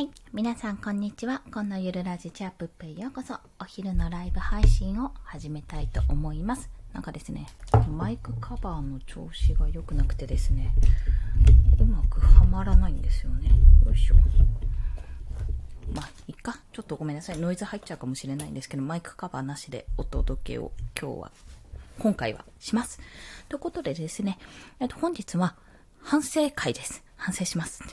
はい。皆さん、こんにちは。このゆるラジチャップップへようこそ。お昼のライブ配信を始めたいと思います。なんかですね、マイクカバーの調子が良くなくてですね、うまくはまらないんですよね。よいしょ。まあ、いっか。ちょっとごめんなさい。ノイズ入っちゃうかもしれないんですけど、マイクカバーなしでお届けを今日は、今回はします。ということでですね、えっと、本日は反省会です。反省します。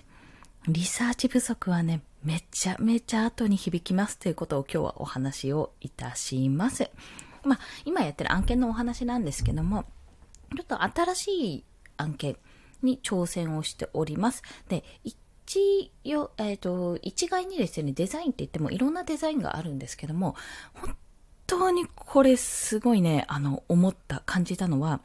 リサーチ不足はね、めちゃめちゃ後に響きますということを今日はお話をいたします。まあ、今やってる案件のお話なんですけども、ちょっと新しい案件に挑戦をしております。で、一よ、えっ、ー、と、一概にですね、デザインって言ってもいろんなデザインがあるんですけども、本当にこれすごいね、あの、思った、感じたのは、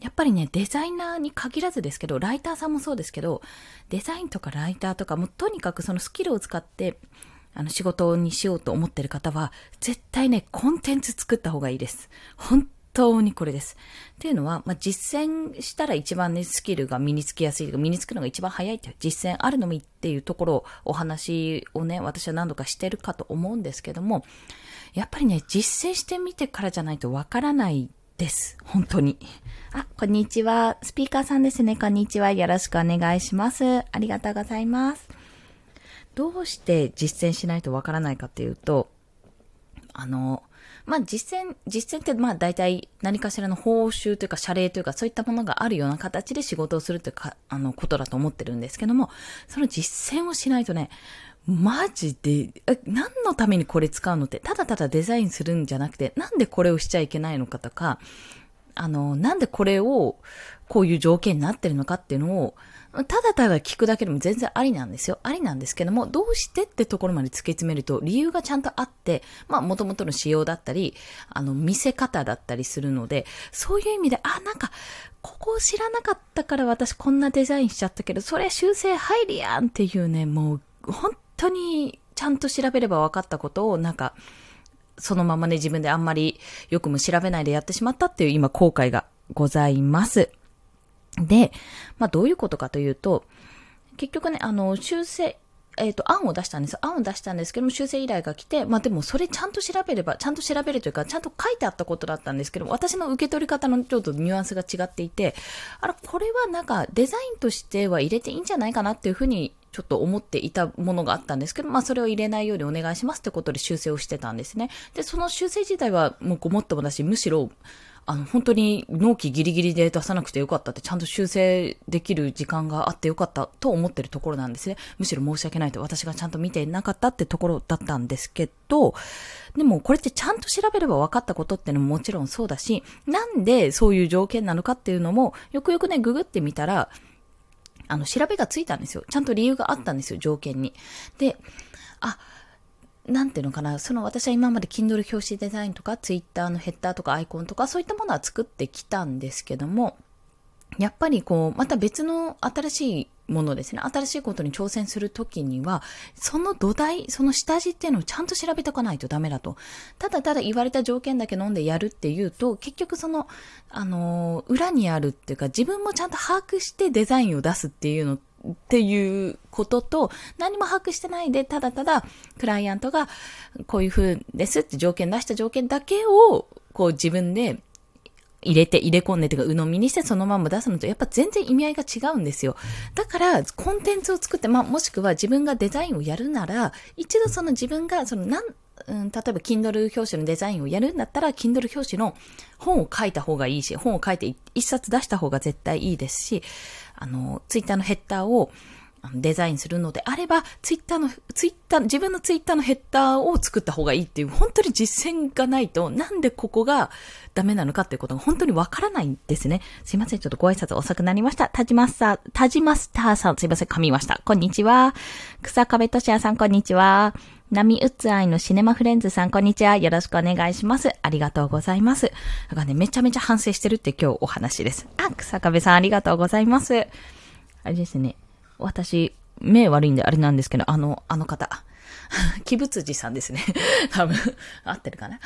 やっぱりね、デザイナーに限らずですけど、ライターさんもそうですけど、デザインとかライターとか、もとにかくそのスキルを使って、あの仕事にしようと思ってる方は、絶対ね、コンテンツ作った方がいいです。本当にこれです。っていうのは、まあ、実践したら一番ね、スキルが身につきやすい、身につくのが一番早いっていう、実践あるのみっていうところを、お話をね、私は何度かしてるかと思うんですけども、やっぱりね、実践してみてからじゃないとわからないです。本当に。あ、こんにちは。スピーカーさんですね。こんにちは。よろしくお願いします。ありがとうございます。どうして実践しないとわからないかっていうと、あの、まあ、実践、実践ってまあ大体何かしらの報酬というか謝礼というかそういったものがあるような形で仕事をするというか、あの、ことだと思ってるんですけども、その実践をしないとね、マジで、何のためにこれ使うのって、ただただデザインするんじゃなくて、なんでこれをしちゃいけないのかとか、あの、なんでこれを、こういう条件になってるのかっていうのを、ただただ聞くだけでも全然ありなんですよ。ありなんですけども、どうしてってところまで突き詰めると、理由がちゃんとあって、まあ、元々の仕様だったり、あの、見せ方だったりするので、そういう意味で、あ、なんか、ここを知らなかったから私こんなデザインしちゃったけど、それ修正入りやんっていうね、もう、本当にちゃんと調べれば分かったことを、なんか、そのままね、自分であんまりよくも調べないでやってしまったっていう今後悔がございます。で、まあどういうことかというと、結局ね、あの、修正、えっ、ー、と、案を出したんです。案を出したんですけども、修正依頼が来て、まあでもそれちゃんと調べれば、ちゃんと調べるというか、ちゃんと書いてあったことだったんですけども、私の受け取り方のちょっとニュアンスが違っていて、あら、これはなんかデザインとしては入れていいんじゃないかなっていうふうにちょっと思っていたものがあったんですけど、まあそれを入れないようにお願いしますってことで修正をしてたんですね。で、その修正自体はもうごもっともだし、むしろ、あの、本当に納期ギリギリで出さなくてよかったって、ちゃんと修正できる時間があってよかったと思ってるところなんですね。むしろ申し訳ないと、私がちゃんと見ていなかったってところだったんですけど、でもこれってちゃんと調べれば分かったことってのももちろんそうだし、なんでそういう条件なのかっていうのも、よくよくね、ググってみたら、あの、調べがついたんですよ。ちゃんと理由があったんですよ、条件に。で、あ、なんていうのかな、その私は今まで Kindle 表紙デザインとか Twitter のヘッダーとかアイコンとかそういったものは作ってきたんですけども、やっぱりこう、また別の新しいものですね。新しいことに挑戦するときには、その土台、その下地っていうのをちゃんと調べとかないとダメだと。ただただ言われた条件だけ飲んでやるっていうと、結局その、あのー、裏にあるっていうか、自分もちゃんと把握してデザインを出すっていうのっていうことと、何も把握してないで、ただただ、クライアントが、こういう風ですって条件出した条件だけを、こう自分で入れて、入れ込んで、てか、鵜呑みにしてそのまま出すのと、やっぱ全然意味合いが違うんですよ。だから、コンテンツを作って、まあ、もしくは自分がデザインをやるなら、一度その自分が、その、なん、うん、例えば、Kindle 表紙のデザインをやるんだったら、Kindle 表紙の本を書いた方がいいし、本を書いて一冊出した方が絶対いいですし、あの、Twitter のヘッダーを、デザインするのであれば、ツイッターの、ツイッター、自分のツイッターのヘッダーを作った方がいいっていう、本当に実践がないと、なんでここがダメなのかっていうことが本当にわからないんですね。すいません、ちょっとご挨拶遅くなりました。タジマスター、タジマスターさん、すいません、噛みました。こんにちは。草壁としやさん、こんにちは。波打つ愛のシネマフレンズさん、こんにちは。よろしくお願いします。ありがとうございます。だからね、めちゃめちゃ反省してるって今日お話です。あ、草壁さん、ありがとうございます。あれですね。私、目悪いんであれなんですけど、あの、あの方。木仏寺さんですね。多分、合ってるかな。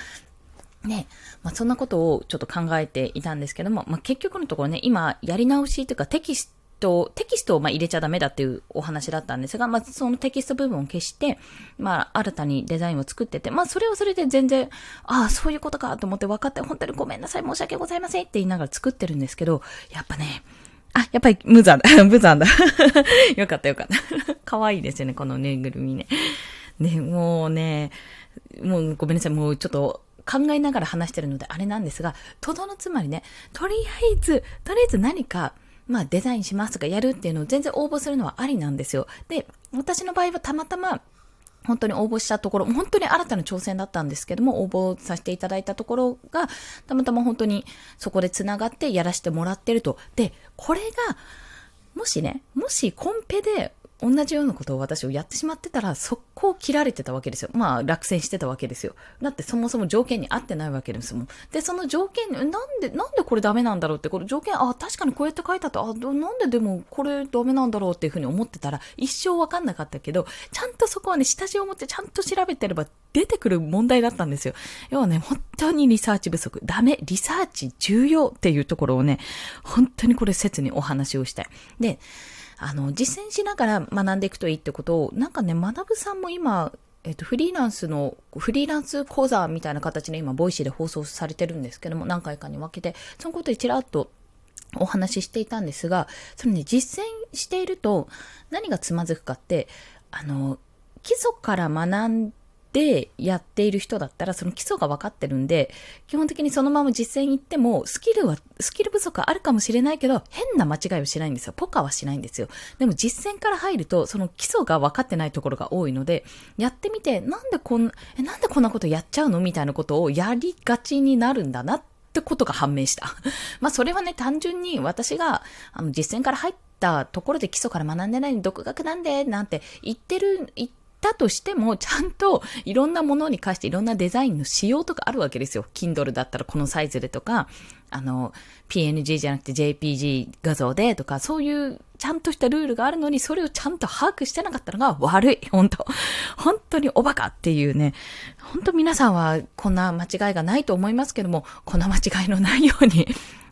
ね、まあ、そんなことをちょっと考えていたんですけども、まあ、結局のところね、今、やり直しというかテキスト、テキストをま入れちゃダメだっていうお話だったんですが、まあ、そのテキスト部分を消して、まあ、新たにデザインを作ってて、まあ、それはそれで全然、ああ、そういうことかと思って分かって、本当にごめんなさい、申し訳ございませんって言いながら作ってるんですけど、やっぱね、あ、やっぱり無残だ。無残だ。よかったよかった。可愛いですよね、このぬいぐるみね。ね、もうね、もうごめんなさい、もうちょっと考えながら話してるのであれなんですが、とどのつまりね、とりあえず、とりあえず何か、まあデザインしますとかやるっていうのを全然応募するのはありなんですよ。で、私の場合はたまたま、本当に応募したところ、本当に新たな挑戦だったんですけども、応募させていただいたところが、たまたま本当にそこで繋がってやらせてもらってると。で、これが、もしね、もしコンペで同じようなことを私をやってしまってたら、速攻切られてたわけですよ。まあ、落選してたわけですよ。だってそもそも条件に合ってないわけですもん。で、その条件、なんで、なんでこれダメなんだろうって、これ条件、あ、確かにこうやって書いてあった、あ、なんででもこれダメなんだろうっていうふうに思ってたら、一生わかんなかったけど、ちゃんとそこはね、下地を持ってちゃんと調べてれば出てくる問題だったんですよ。要はね、本当にリサーチ不足。ダメ、リサーチ重要っていうところをね、本当にこれ切にお話をしたい。で、あの、実践しながら学んでいくといいってことを、なんかね、マナブさんも今、えっと、フリーランスの、フリーランス講座みたいな形で今、 Voicy で放送されてるんですけども、何回かに分けて、そのことでちらっとお話ししていたんですが、そのね、実践していると、何がつまずくかって、あの、基礎から学んでやっている人だったら、その基礎が分かってるんで、基本的にそのまま実践行っても、スキルは、スキル不足あるかもしれないけど、変な間違いをしないんですよ。ポカはしないんですよ。でも実践から入ると、その基礎が分かってないところが多いので、やってみて、なんでこん、え、なんでこんなことやっちゃうのみたいなことをやりがちになるんだなってことが判明した。まあそれはね、単純に私が、あの、実践から入ったところで基礎から学んでないのに独学なんで、なんて言ってる、言ってたとしても、ちゃんといろんなものに関していろんなデザインの仕様とかあるわけですよ。Kindle だったらこのサイズでとか、あの、PNG じゃなくて JPG 画像でとか、そういうちゃんとしたルールがあるのに、それをちゃんと把握してなかったのが悪い。本当本当におバカっていうね。本当皆さんはこんな間違いがないと思いますけども、こんな間違いのないように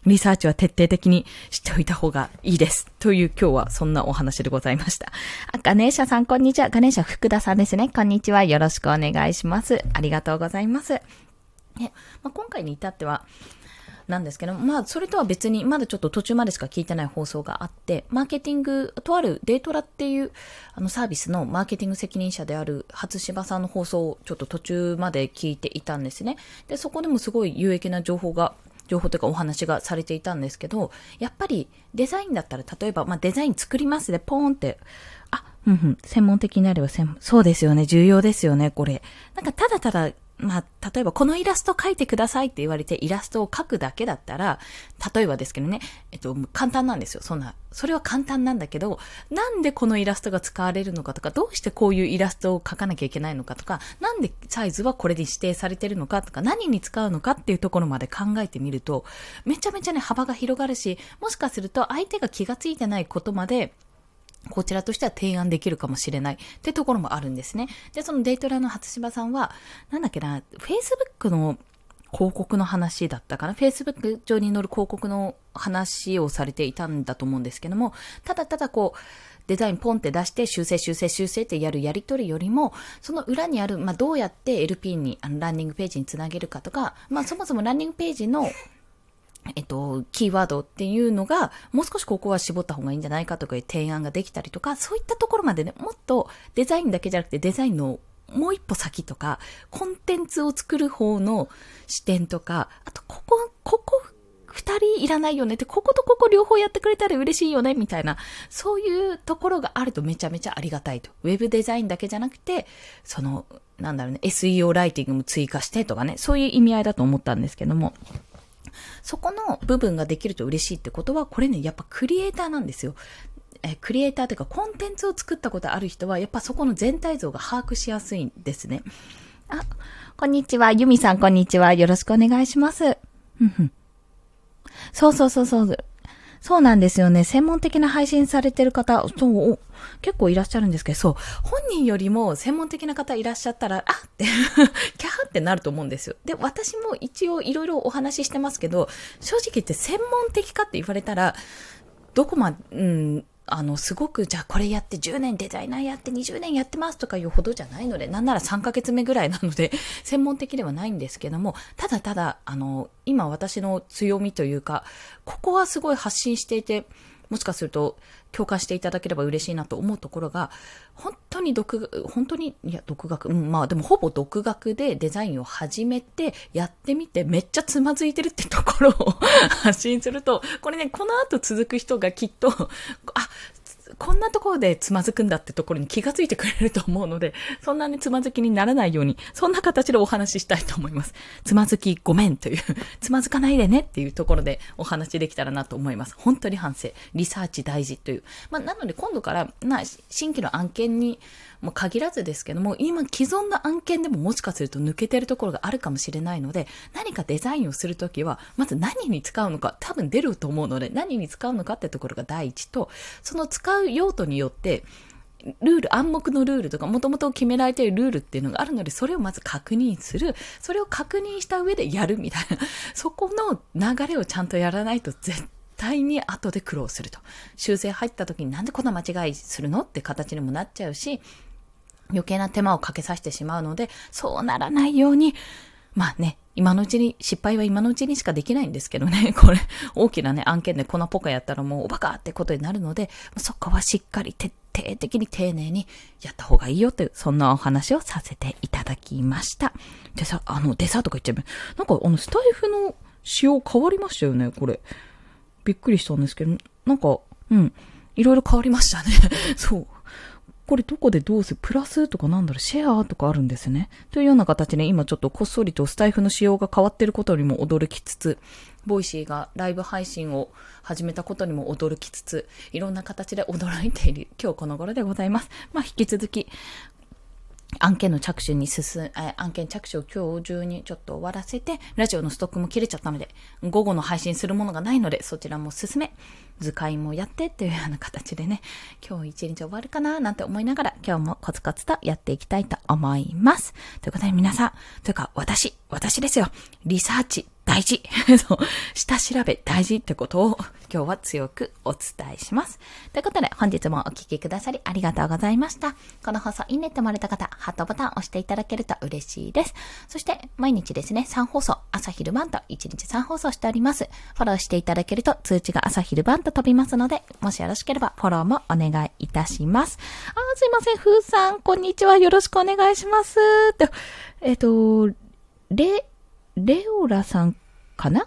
リサーチは徹底的にしておいた方がいいです。という今日はそんなお話でございました。あ、ガネーシャさんこんにちは。ガネーシャ福田さんですね。こんにちは。よろしくお願いします。ありがとうございます。ねまあ、今回に至っては、なんですけど、まあ、それとは別に、まだちょっと途中までしか聞いてない放送があって、マーケティング、とあるデートラっていう、あの、サービスのマーケティング責任者である初芝さんの放送をちょっと途中まで聞いていたんですね。で、そこでもすごい有益な情報が情報というかお話がされていたんですけど、やっぱりデザインだったら、例えば、まあ、デザイン作りますで、ポーンって、あ、うんうん、専門的になれば専門、そうですよね、重要ですよね、これ。なんかただただまあ、例えばこのイラスト描いてくださいって言われてイラストを描くだけだったら、例えばですけどね、えっと、簡単なんですよ。そんな、それは簡単なんだけど、なんでこのイラストが使われるのかとか、どうしてこういうイラストを描かなきゃいけないのかとか、なんでサイズはこれで指定されてるのかとか、何に使うのかっていうところまで考えてみると、めちゃめちゃね、幅が広がるし、もしかすると相手が気がついてないことまで、こちらとしては提案できるかもしれないってところもあるんですね。で、そのデイトラの初芝さんは、なんだっけな、Facebook の広告の話だったかな ?Facebook 上に載る広告の話をされていたんだと思うんですけども、ただただこう、デザインポンって出して修正修正修正ってやるやりとりよりも、その裏にある、まあ、どうやって LP に、あの、ランニングページにつなげるかとか、まあ、そもそもランニングページのえっと、キーワードっていうのが、もう少しここは絞った方がいいんじゃないかとかいう提案ができたりとか、そういったところまでね、もっとデザインだけじゃなくてデザインのもう一歩先とか、コンテンツを作る方の視点とか、あと、ここ、ここ、二人いらないよねって、こことここ両方やってくれたら嬉しいよね、みたいな、そういうところがあるとめちゃめちゃありがたいと。ウェブデザインだけじゃなくて、その、なんだろうね、SEO ライティングも追加してとかね、そういう意味合いだと思ったんですけども。そこの部分ができると嬉しいってことは、これね、やっぱクリエイターなんですよ。えクリエイターというかコンテンツを作ったことある人は、やっぱそこの全体像が把握しやすいんですね。あ、こんにちは。ユミさん、こんにちは。よろしくお願いします。そうそうそうそう。そうなんですよね。専門的な配信されてる方、そう、結構いらっしゃるんですけど、そう、本人よりも専門的な方いらっしゃったら、あって、ってなると思うんですよ。で、私も一応いろいろお話ししてますけど、正直言って専門的かって言われたら、どこま、うん、あの、すごく、じゃあこれやって10年デザイナーやって20年やってますとかいうほどじゃないので、なんなら3ヶ月目ぐらいなので、専門的ではないんですけども、ただただ、あの、今私の強みというか、ここはすごい発信していて、もしかすると共感していただければ嬉しいなと思うところが、本当に独、本当に、いや、独学、うん、まあでもほぼ独学でデザインを始めて、やってみて、めっちゃつまずいてるってところを 発信すると、これね、この後続く人がきっと、あ、こんなところでつまずくんだってところに気がついてくれると思うので、そんなにつまずきにならないように、そんな形でお話ししたいと思います。つまずきごめんという、つまずかないでねっていうところでお話できたらなと思います。本当に反省。リサーチ大事という。まあ、なので今度から、な、新規の案件にも限らずですけども、今既存の案件でももしかすると抜けてるところがあるかもしれないので、何かデザインをするときは、まず何に使うのか、多分出ると思うので、何に使うのかってところが第一と、その使う用途によって、ルール、暗黙のルールとか、もともと決められているルールっていうのがあるので、それをまず確認する。それを確認した上でやるみたいな。そこの流れをちゃんとやらないと絶対に後で苦労すると。修正入った時になんでこんな間違いするのって形にもなっちゃうし、余計な手間をかけさせてしまうので、そうならないように、まあね、今のうちに、失敗は今のうちにしかできないんですけどね、これ、大きなね、案件で粉ポカやったらもうおバカってことになるので、そこはしっかり徹底的に丁寧にやった方がいいよという、そんなお話をさせていただきました。でさ、あの、デザートが言っちゃう。なんか、あの、スタエフの仕様変わりましたよね、これ。びっくりしたんですけど、なんか、うん、いろいろ変わりましたね。そう。これどこでどうする？プラスとかなんだろう？シェアとかあるんですね。というような形で今ちょっとこっそりとスタエフの仕様が変わってることにも驚きつつ、 Voicy がライブ配信を始めたことにも驚きつつ、いろんな形で驚いている今日この頃でございます。まあ引き続き、案件の着手に進え、案件着手を今日中にちょっと終わらせて、ラジオのストックも切れちゃったので、午後の配信するものがないので、そちらも進め、図解もやってっていうような形でね、今日一日終わるかななんて思いながら、今日もコツコツとやっていきたいと思います。ということで皆さん、というか私、私ですよ。リサーチ大事 そう、下調べ大事ってことを 今日は強くお伝えします。ということで本日もお聴きくださりありがとうございました。この放送いいねって思われた方、ハートボタン押していただけると嬉しいです。そして毎日ですね、3放送、朝昼晩と1日3放送しております。フォローしていただけると通知が朝昼晩と飛びますので、もしよろしければフォローもお願いいたします。あ、すいません、ふーさん、こんにちは。よろしくお願いします。えっ、と、レ、レオラさんかな？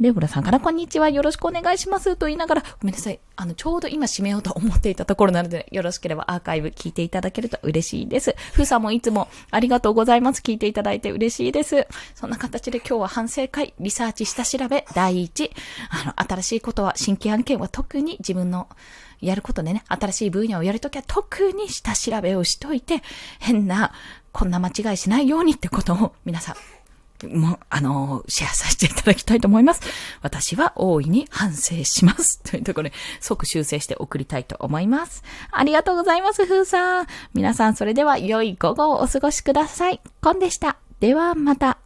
レオラさんからこんにちは。よろしくお願いします。と言いながら、ごめんなさい。あの、ちょうど今締めようと思っていたところなので、よろしければアーカイブ聞いていただけると嬉しいです。ふーさんもいつもありがとうございます。聞いていただいて嬉しいです。そんな形で今日は反省会、リサーチ下調べ、第一。あの、新しいことは、新規案件は特に自分のやることでね、新しい分野をやるときは特に下調べをしといて、変な、こんな間違いしないようにってことを皆さんも、あの、シェアさせていただきたいと思います。私は大いに反省します。というところで、即修正して送りたいと思います。ありがとうございます、ふうさん。皆さん、それでは良い午後をお過ごしください。コンでした。では、また。